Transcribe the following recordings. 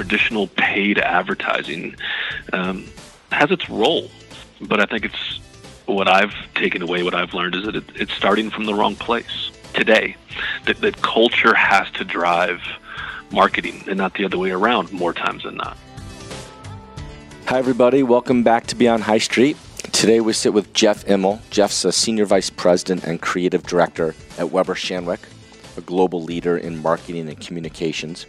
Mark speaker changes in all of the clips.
Speaker 1: traditional paid advertising um, has its role, but I think it's what I've taken away, what I've learned is that it, it's starting from the wrong place today. That, that culture has to drive marketing and not the other way around more times than not.
Speaker 2: Hi, everybody. Welcome back to Beyond High Street. Today we sit with Jeff Immel. Jeff's a Senior Vice President and Creative Director at Weber Shandwick, a global leader in marketing and communications.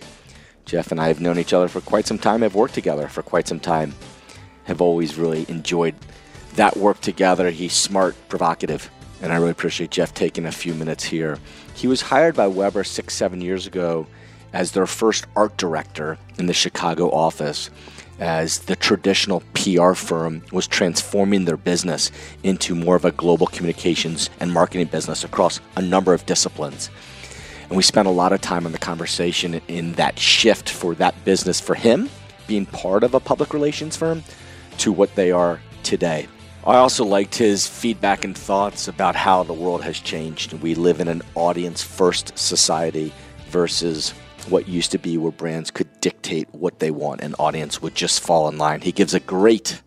Speaker 2: Jeff and I have known each other for quite some time, have worked together for quite some time, have always really enjoyed that work together. He's smart, provocative, and I really appreciate Jeff taking a few minutes here. He was hired by Weber six, seven years ago as their first art director in the Chicago office as the traditional PR firm was transforming their business into more of a global communications and marketing business across a number of disciplines. And we spent a lot of time on the conversation in that shift for that business for him being part of a public relations firm to what they are today. I also liked his feedback and thoughts about how the world has changed. We live in an audience first society versus what used to be where brands could dictate what they want and audience would just fall in line. He gives a great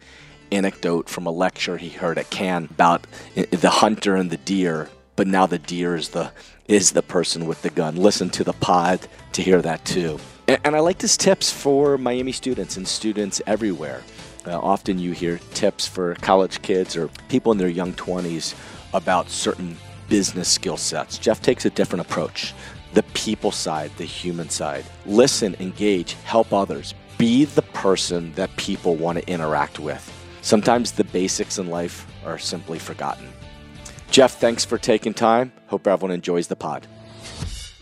Speaker 2: anecdote from a lecture he heard at Cannes about the hunter and the deer, but now the deer is the is the person with the gun. Listen to the pod to hear that too. And, and I like his tips for Miami students and students everywhere. Uh, often you hear tips for college kids or people in their young 20s about certain business skill sets. Jeff takes a different approach the people side, the human side. Listen, engage, help others. Be the person that people want to interact with. Sometimes the basics in life are simply forgotten. Jeff, thanks for taking time. Hope everyone enjoys the pod.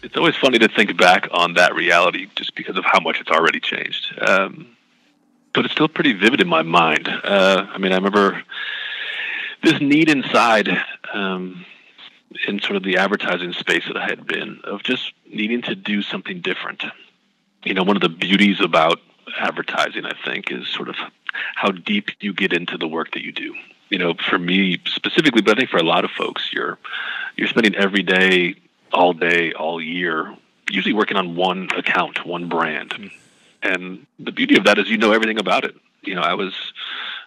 Speaker 1: It's always funny to think back on that reality just because of how much it's already changed. Um, but it's still pretty vivid in my mind. Uh, I mean, I remember this need inside um, in sort of the advertising space that I had been of just needing to do something different. You know, one of the beauties about advertising, I think, is sort of how deep you get into the work that you do. You know, for me specifically, but I think for a lot of folks, you're you're spending every day, all day, all year, usually working on one account, one brand. Mm-hmm. And the beauty of that is you know everything about it. You know, I was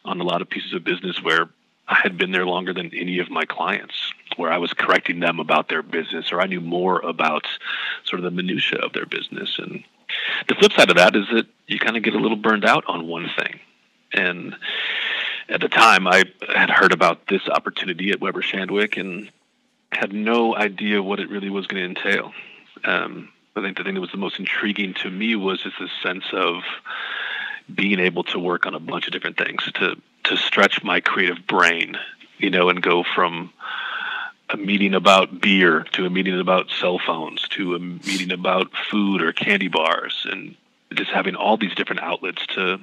Speaker 1: on a lot of pieces of business where I had been there longer than any of my clients, where I was correcting them about their business, or I knew more about sort of the minutia of their business. And the flip side of that is that you kind of get a little burned out on one thing. And at the time, I had heard about this opportunity at Weber Shandwick and had no idea what it really was going to entail. Um, I think the thing that was the most intriguing to me was just this sense of being able to work on a bunch of different things to to stretch my creative brain, you know, and go from a meeting about beer to a meeting about cell phones to a meeting about food or candy bars and just having all these different outlets to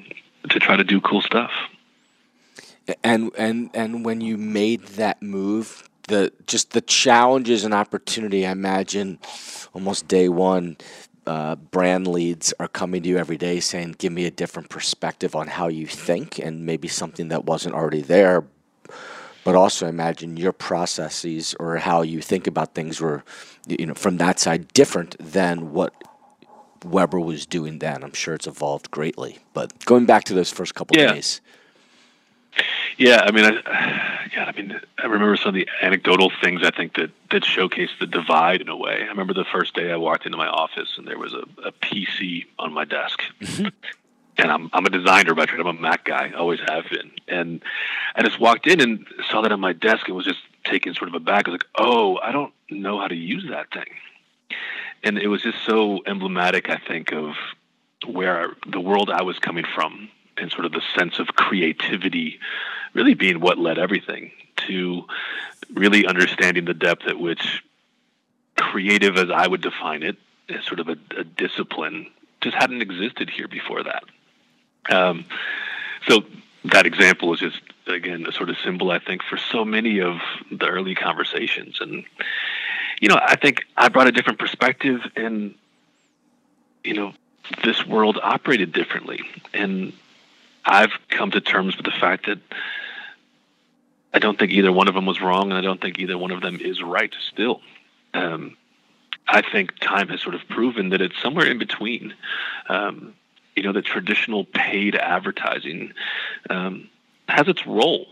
Speaker 1: to try to do cool stuff.
Speaker 2: And and and when you made that move, the just the challenges and opportunity, I imagine almost day one uh, brand leads are coming to you every day saying, "Give me a different perspective on how you think," and maybe something that wasn't already there. But also, imagine your processes or how you think about things were, you know, from that side different than what Weber was doing then. I'm sure it's evolved greatly. But going back to those first couple
Speaker 1: yeah.
Speaker 2: days.
Speaker 1: Yeah, I mean, I, yeah, I mean, I remember some of the anecdotal things I think that that showcase the divide in a way. I remember the first day I walked into my office and there was a, a PC on my desk. Mm-hmm. And I'm I'm a designer by trade. I'm a Mac guy, always have been. And I just walked in and saw that on my desk and was just taken sort of aback. I was like, oh, I don't know how to use that thing. And it was just so emblematic, I think, of where the world I was coming from and sort of the sense of creativity really being what led everything to really understanding the depth at which creative, as I would define it, as sort of a, a discipline, just hadn't existed here before that. Um, so that example is just again a sort of symbol, I think, for so many of the early conversations. And you know, I think I brought a different perspective, and you know, this world operated differently, and I've come to terms with the fact that I don't think either one of them was wrong, and I don't think either one of them is right still. Um, I think time has sort of proven that it's somewhere in between. Um, you know, the traditional paid advertising um, has its role,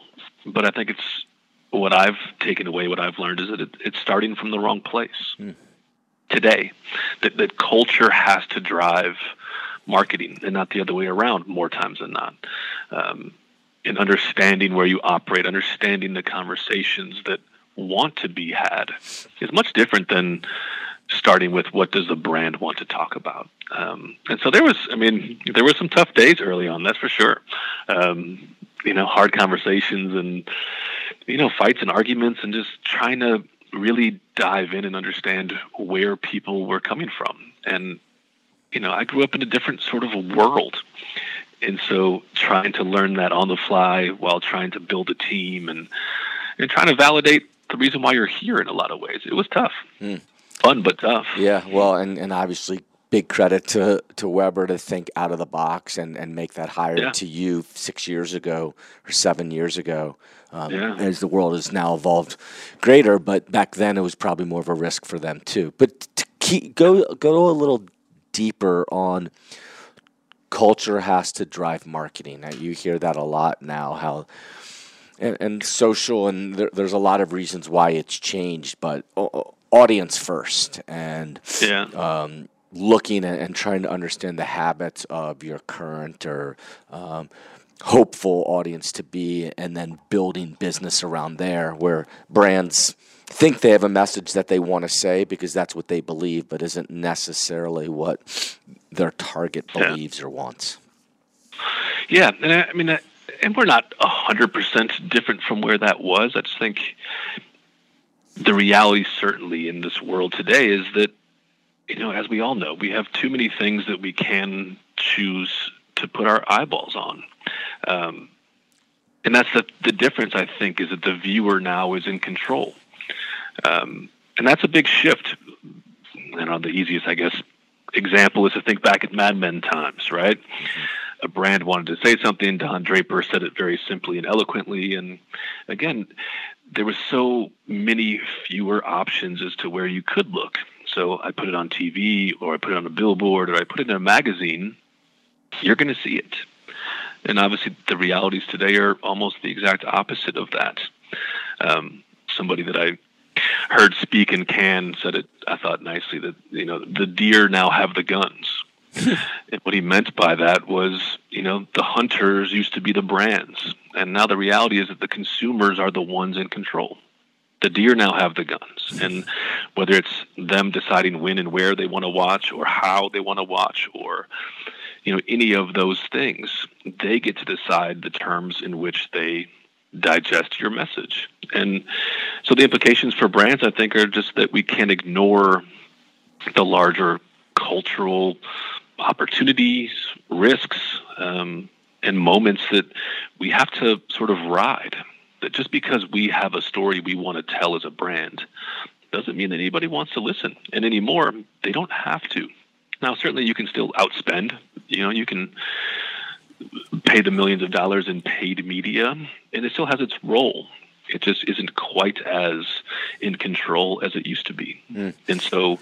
Speaker 1: but I think it's what I've taken away, what I've learned is that it, it's starting from the wrong place mm. today. That that culture has to drive marketing and not the other way around more times than not. Um, and understanding where you operate, understanding the conversations that want to be had is much different than starting with what does the brand want to talk about. Um, and so there was, I mean, there were some tough days early on, that's for sure. Um, you know, hard conversations and, you know, fights and arguments and just trying to really dive in and understand where people were coming from. And, you know, I grew up in a different sort of a world. And so trying to learn that on the fly while trying to build a team and, and trying to validate the reason why you're here in a lot of ways. It was tough. Mm. Fun but tough.
Speaker 2: Yeah, well, and, and obviously big credit to, to Weber to think out of the box and, and make that hire yeah. to you six years ago or seven years ago. Um, yeah. As the world has now evolved greater, but back then it was probably more of a risk for them too. But to keep, go go a little deeper on culture has to drive marketing. You hear that a lot now. How and, and social, and there, there's a lot of reasons why it's changed, but audience first, and
Speaker 1: yeah.
Speaker 2: Um, looking at and trying to understand the habits of your current or um, hopeful audience to be, and then building business around there where brands think they have a message that they want to say because that's what they believe, but isn't necessarily what their target believes yeah. or wants.
Speaker 1: Yeah, and I, I mean, and we're not hundred percent different from where that was. I just think the reality, certainly in this world today, is that you know, as we all know, we have too many things that we can choose to put our eyeballs on. Um, and that's the, the difference, I think, is that the viewer now is in control. Um, and that's a big shift. And on the easiest, I guess, example is to think back at Mad Men times, right? A brand wanted to say something. Don Draper said it very simply and eloquently. And again, there was so many fewer options as to where you could look. So I put it on TV, or I put it on a billboard, or I put it in a magazine. You're going to see it. And obviously, the realities today are almost the exact opposite of that. Um, somebody that I heard speak in Cannes said it. I thought nicely that you know the deer now have the guns, and what he meant by that was you know the hunters used to be the brands, and now the reality is that the consumers are the ones in control. The deer now have the guns, and whether it's them deciding when and where they want to watch, or how they want to watch, or you know any of those things, they get to decide the terms in which they digest your message. And so the implications for brands, I think, are just that we can't ignore the larger cultural opportunities, risks, um, and moments that we have to sort of ride. That just because we have a story we want to tell as a brand doesn't mean that anybody wants to listen. And anymore, they don't have to. Now, certainly you can still outspend. You know, you can pay the millions of dollars in paid media, and it still has its role. It just isn't quite as in control as it used to be. Mm. And so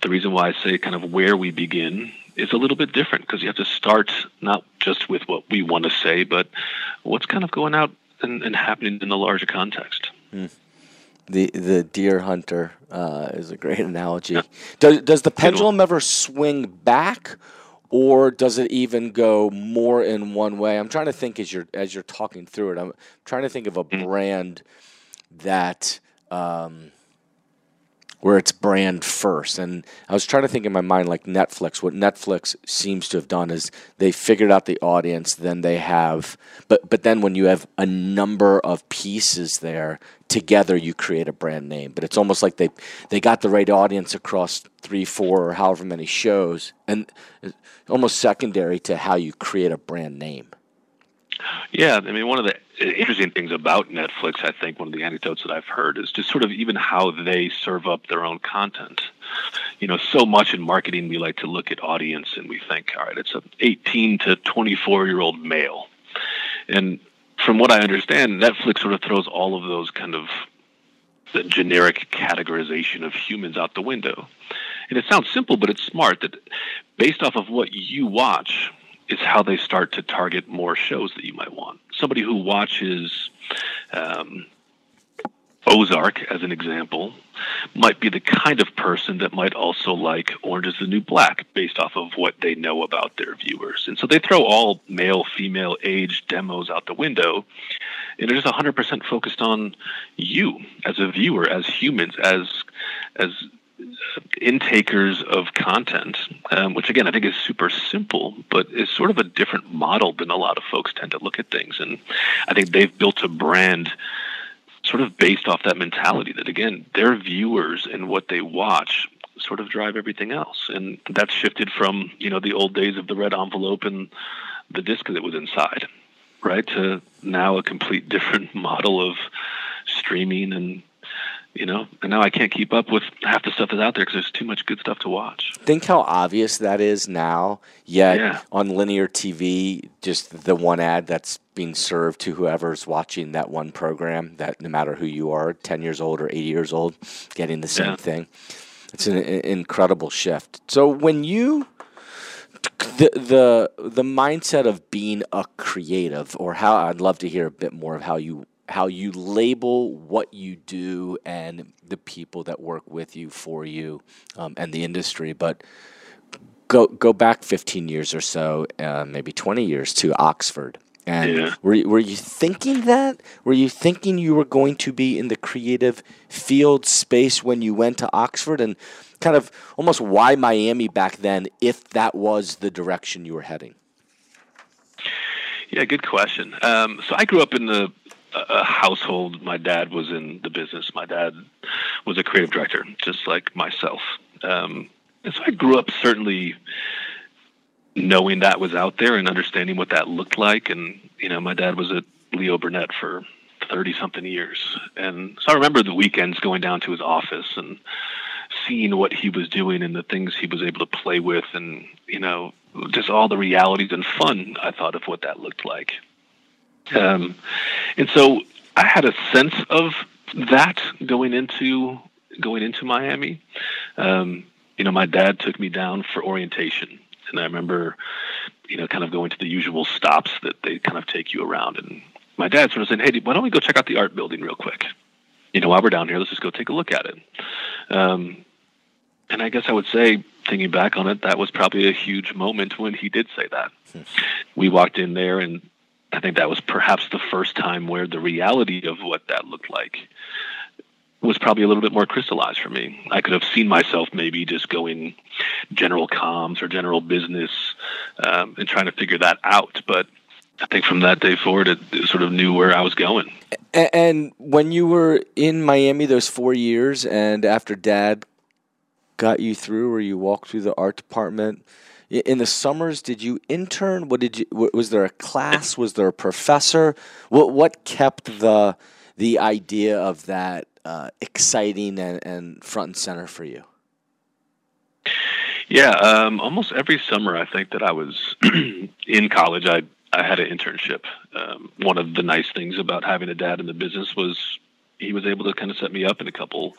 Speaker 1: the reason why I say kind of where we begin is a little bit different because you have to start not just with what we want to say, but what's kind of going out and, and happening in the larger context. Mm.
Speaker 2: The the deer hunter uh, is a great analogy. Yeah. Does does the pendulum ever swing back, or does it even go more in one way? I'm trying to think as you're as you're talking through it. I'm trying to think of a mm. brand that um, where it's brand first. And I was trying to think in my mind like Netflix. What Netflix seems to have done is they figured out the audience, then they have but but then when you have a number of pieces there, together you create a brand name. But it's almost like they they got the right audience across three, four, or however many shows, and uh, almost secondary to how you create a brand name.
Speaker 1: Yeah, I mean, one of the interesting things about Netflix, I think, one of the anecdotes that I've heard is just sort of even how they serve up their own content. You know, so much in marketing, we like to look at audience and we think, all right, it's an 18 to 24 year old male. And from what I understand, Netflix sort of throws all of those kind of the generic categorization of humans out the window and it sounds simple, but it's smart that based off of what you watch is how they start to target more shows that you might want. Somebody who watches um, Ozark, as an example, might be the kind of person that might also like Orange is the New Black based off of what they know about their viewers. And so they throw all male, female, age demos out the window, and they're just 100% focused on you as a viewer, as humans, as as intakers of content, um, which again I think is super simple, but is sort of a different model than a lot of folks tend to look at things. And I think they've built a brand sort of based off that mentality that again their viewers and what they watch sort of drive everything else and that's shifted from you know the old days of the red envelope and the disc that was inside right to now a complete different model of streaming and you know and now i can't keep up with half the stuff that's out there because there's too much good stuff to watch
Speaker 2: think how obvious that is now yet yeah. on linear tv just the one ad that's being served to whoever's watching that one program that no matter who you are 10 years old or 80 years old getting the same yeah. thing it's an, an incredible shift so when you the the the mindset of being a creative or how I'd love to hear a bit more of how you how you label what you do and the people that work with you for you um, and the industry but go go back 15 years or so uh, maybe 20 years to Oxford and yeah. were, were you thinking that? Were you thinking you were going to be in the creative field space when you went to Oxford? And kind of almost why Miami back then if that was the direction you were heading?
Speaker 1: Yeah, good question. Um, so I grew up in the a household. My dad was in the business. My dad was a creative director, just like myself. Um, and so I grew up certainly knowing that was out there and understanding what that looked like. And, you know, my dad was at Leo Burnett for 30 something years. And so I remember the weekends going down to his office and seeing what he was doing and the things he was able to play with and, you know, just all the realities and fun I thought of what that looked like. Um, and so I had a sense of that going into going into Miami. Um, you know, my dad took me down for orientation and I remember, you know, kind of going to the usual stops that they kind of take you around. And my dad sort of said, "Hey, why don't we go check out the art building real quick? You know, while we're down here, let's just go take a look at it." Um, and I guess I would say, thinking back on it, that was probably a huge moment when he did say that. Hmm. We walked in there, and I think that was perhaps the first time where the reality of what that looked like was probably a little bit more crystallized for me. I could have seen myself maybe just going general comms or general business um, and trying to figure that out. But I think from that day forward, it, it, sort of knew where I was going.
Speaker 2: And when you were in Miami those four years, and after Dad got you through, or you walked through the art department. In the summers, did you intern? What did you? Was there a class? Was there a professor? What what kept the the idea of that uh, exciting and, and front and center for you?
Speaker 1: Yeah, um, almost every summer I think that I was in college, I I had an internship. Um, one of the nice things about having a dad in the business was he was able to kind of set me up in a couple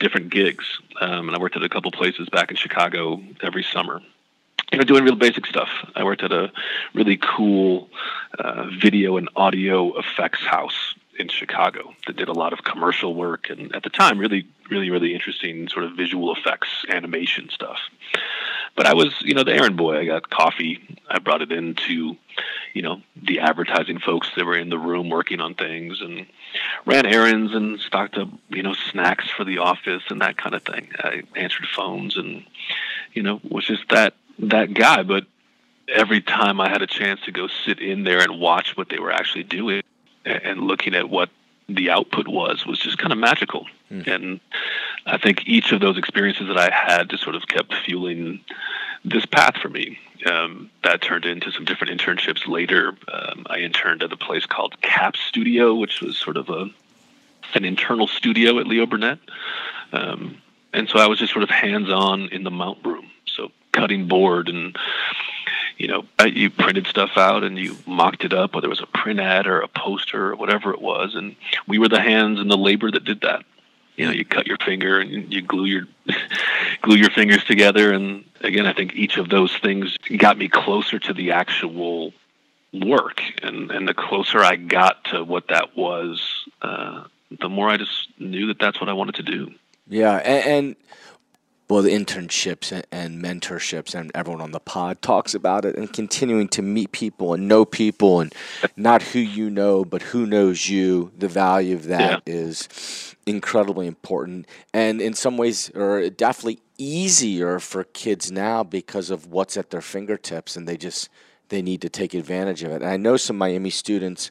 Speaker 1: different gigs, um, and I worked at a couple places back in Chicago every summer. You know, doing real basic stuff. I worked at a really cool uh, video and audio effects house in Chicago that did a lot of commercial work and at the time really really really interesting sort of visual effects animation stuff. But I was, you know, the errand boy. I got coffee. I brought it into, you know, the advertising folks that were in the room working on things and ran errands and stocked up, you know, snacks for the office and that kind of thing. I answered phones and, you know, was just that that guy. But every time I had a chance to go sit in there and watch what they were actually doing, and looking at what the output was was just kind of magical. Mm. And I think each of those experiences that I had just sort of kept fueling this path for me. Um, that turned into some different internships later. Um, I interned at a place called Cap Studio, which was sort of a an internal studio at Leo Burnett. Um, and so I was just sort of hands on in the mount room. Cutting board and you know, you printed stuff out and you mocked it up, whether it was a print ad or a poster or whatever it was, and we were the hands and the labor that did that. You know, you cut your finger and you glue your glue your fingers together. And again, I think each of those things got me closer to the actual work. And, and the closer I got to what that was, uh, the more I just knew that that's what I wanted to do.
Speaker 2: Yeah. And, and well, the internships and, and, mentorships, and everyone on the pod talks about it, and continuing to meet people and know people, and not who you know, but who knows you. The value of that yeah. is incredibly important, and in some ways, or definitely easier for kids now because of what's at their fingertips, and they just they need to take advantage of it. And I know some Miami students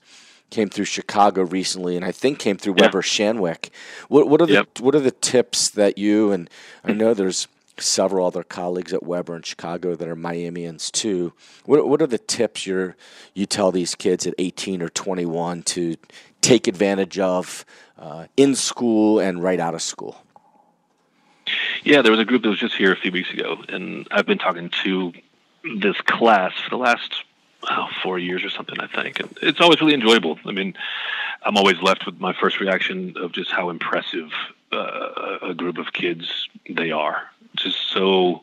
Speaker 2: came through Chicago recently, and I think came through yeah. Weber Shandwick. What, what are the yep. what are the tips that you and I know there's several other colleagues at Weber in Chicago that are Miamians too. What what are the tips you you tell these kids at 18 or 21 to take advantage of uh, in school and right out of school?
Speaker 1: Yeah, there was a group that was just here a few weeks ago, and I've been talking to this class for the last oh, four years or something, I think. And it's always really enjoyable. I mean, I'm always left with my first reaction of just how impressive uh, a group of kids they are. Just so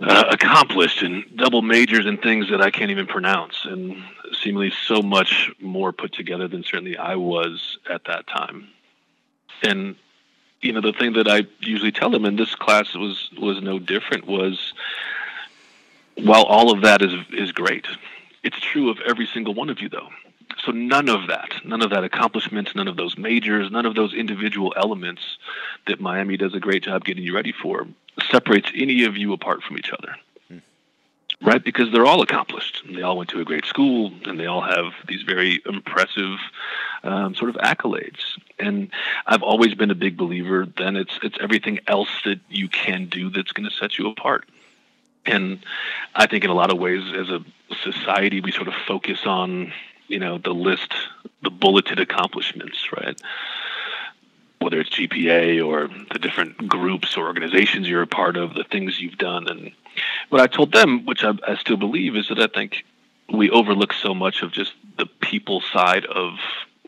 Speaker 1: uh, accomplished and double majors and things that I can't even pronounce, and seemingly so much more put together than certainly I was at that time. And you know, the thing that I usually tell them, and this class was was no different, was while all of that is is great, it's true of every single one of you, though. So none of that, none of that accomplishment, none of those majors, none of those individual elements that Miami does a great job getting you ready for separates any of you apart from each other. Hmm. Right? Because they're all accomplished. They all went to a great school and they all have these very impressive um, sort of accolades. And I've always been a big believer then it's it's everything else that you can do that's going to set you apart. And I think in a lot of ways, as a society, we sort of focus on, you know, the list, the bulleted accomplishments, right? Whether it's GPA or the different groups or organizations you're a part of, the things you've done. And what I told them, which I, I still believe, is that I think we overlook so much of just the people side of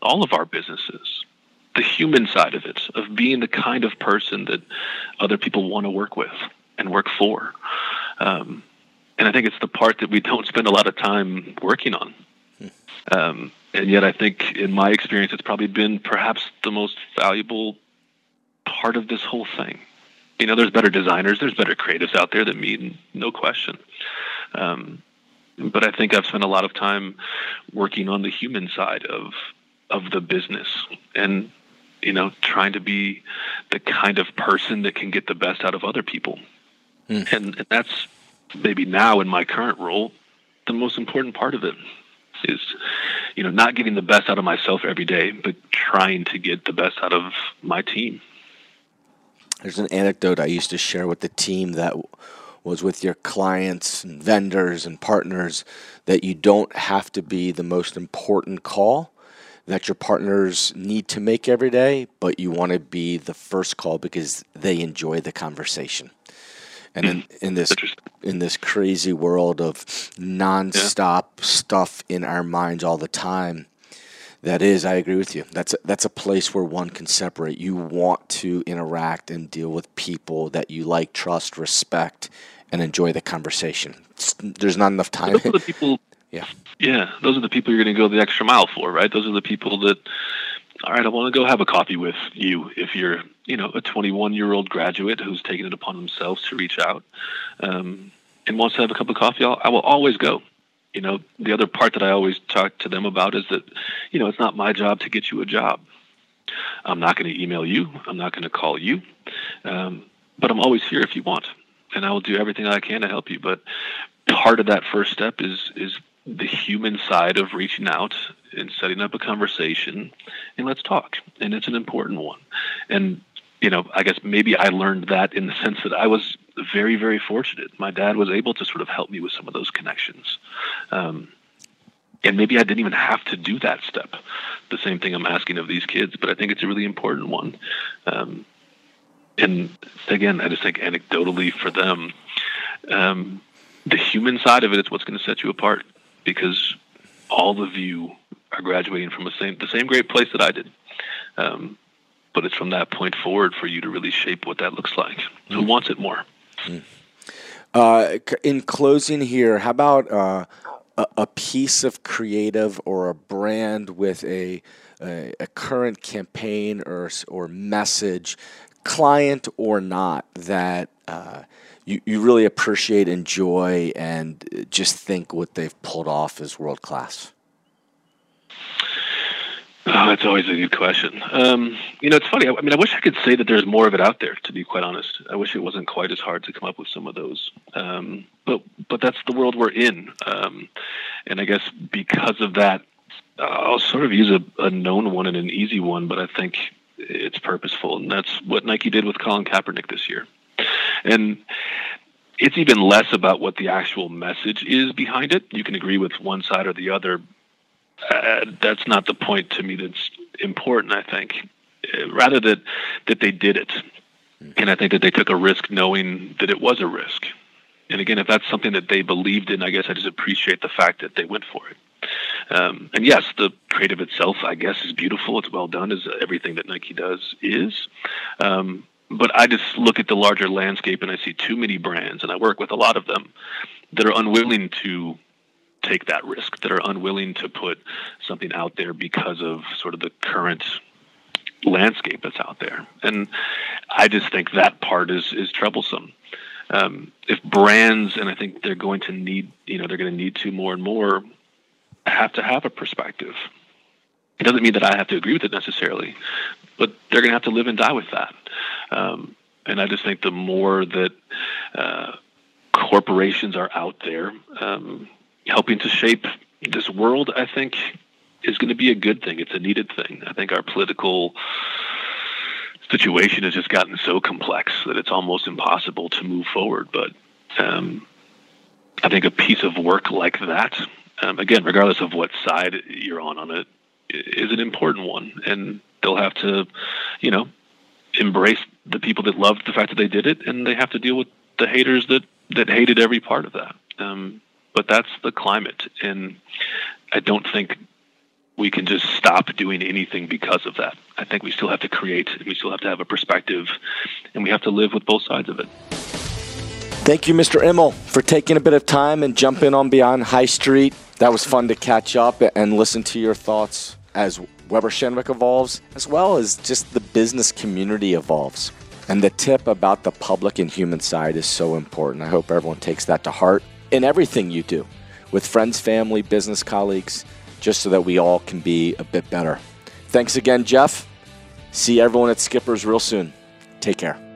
Speaker 1: all of our businesses the human side of it, of being the kind of person that other people want to work with and work for. Um, and I think it's the part that we don't spend a lot of time working on. Um, and yet, I think, in my experience, it's probably been perhaps the most valuable part of this whole thing. You know, there's better designers, there's better creatives out there than me, no question. Um, but I think I've spent a lot of time working on the human side of of the business, and you know, trying to be the kind of person that can get the best out of other people. Mm. And, and that's maybe now in my current role, the most important part of it is, you know, not getting the best out of myself every day, but trying to get the best out of my team.
Speaker 2: There's an anecdote I used to share with the team that was with your clients and vendors and partners that you don't have to be the most important call that your partners need to make every day, but you want to be the first call because they enjoy the conversation. And in, in this in this crazy world of nonstop yeah. stuff in our minds all the time, that is, I agree with you. That's a, that's a place where one can separate. You want to interact and deal with people that you like, trust, respect, and enjoy the conversation. It's, there's not enough time.
Speaker 1: Those are the people.
Speaker 2: yeah.
Speaker 1: Yeah, those are the people you're going to go the extra mile for, right? Those are the people that all right, I want to go have a coffee with you if you're, you know, a 21 year old graduate who's taken it upon themselves to reach out um, and wants to have a cup of coffee. I'll, I will always go. You know, the other part that I always talk to them about is that, you know, it's not my job to get you a job. I'm not going to email you. I'm not going to call you. Um, but I'm always here if you want, and I will do everything I can to help you. But part of that first step is is the human side of reaching out and setting up a conversation and let's talk. And it's an important one. And, you know, I guess maybe I learned that in the sense that I was very, very fortunate. My dad was able to sort of help me with some of those connections. Um, and maybe I didn't even have to do that step. The same thing I'm asking of these kids, but I think it's a really important one. Um, and again, I just think anecdotally for them, um, the human side of it is what's going to set you apart because all of you are graduating from the same the same great place that I did. Um, but it's from that point forward for you to really shape what that looks like. Mm. Who wants it more? Mm.
Speaker 2: Uh, in closing here, how about uh, a, a, piece of creative or a brand with a, a, a current campaign or, or message, client or not, that uh, you, you really appreciate, enjoy, and just think what they've pulled off is world class?
Speaker 1: Oh, that's always a good question. Um, you know, it's funny. I, mean, I wish I could say that there's more of it out there. To be quite honest, I wish it wasn't quite as hard to come up with some of those. Um, but but that's the world we're in, um, and I guess because of that, I'll sort of use a, a known one and an easy one, but I think it's purposeful, and that's what Nike did with Colin Kaepernick this year. And it's even less about what the actual message is behind it. You can agree with one side or the other, uh, that's not the point to me that's important, I think. Uh, rather that, that they did it. And I think that they took a risk knowing that it was a risk. And again, if that's something that they believed in, I guess I just appreciate the fact that they went for it. Um, and yes, the creative itself, I guess, is beautiful. It's well done, as everything that Nike does is. Um, but I just look at the larger landscape and I see too many brands, and I work with a lot of them that are unwilling to take that risk, that are unwilling to put something out there because of sort of the current landscape that's out there. And I just think that part is is troublesome. Um, if brands, and I think they're going to need, you know, they're going to need to more and more, have to have a perspective. It doesn't mean that I have to agree with it necessarily, but they're going to have to live and die with that. Um, and I just think the more that uh, corporations are out there, um, helping to shape this world, I think, is going to be a good thing. It's a needed thing. I think our political situation has just gotten so complex that it's almost impossible to move forward. But um, I think a piece of work like that, um, again, regardless of what side you're on on it, is an important one. And they'll have to, you know, embrace the people that loved the fact that they did it, and they have to deal with the haters that that hated every part of that. Um, but that's the climate, and I don't think we can just stop doing anything because of that. I think we still have to create, and we still have to have a perspective, and we have to live with both sides of it.
Speaker 2: Thank you, Mr. Immel, for taking a bit of time and jumping on Beyond High Street. That was fun to catch up and listen to your thoughts as Weber Shandwick evolves, as well as just the business community evolves. And the tip about the public and human side is so important. I hope everyone takes that to heart in everything you do with friends, family, business colleagues, just so that we all can be a bit better. Thanks again, Jeff. See everyone at Skippers real soon. Take care.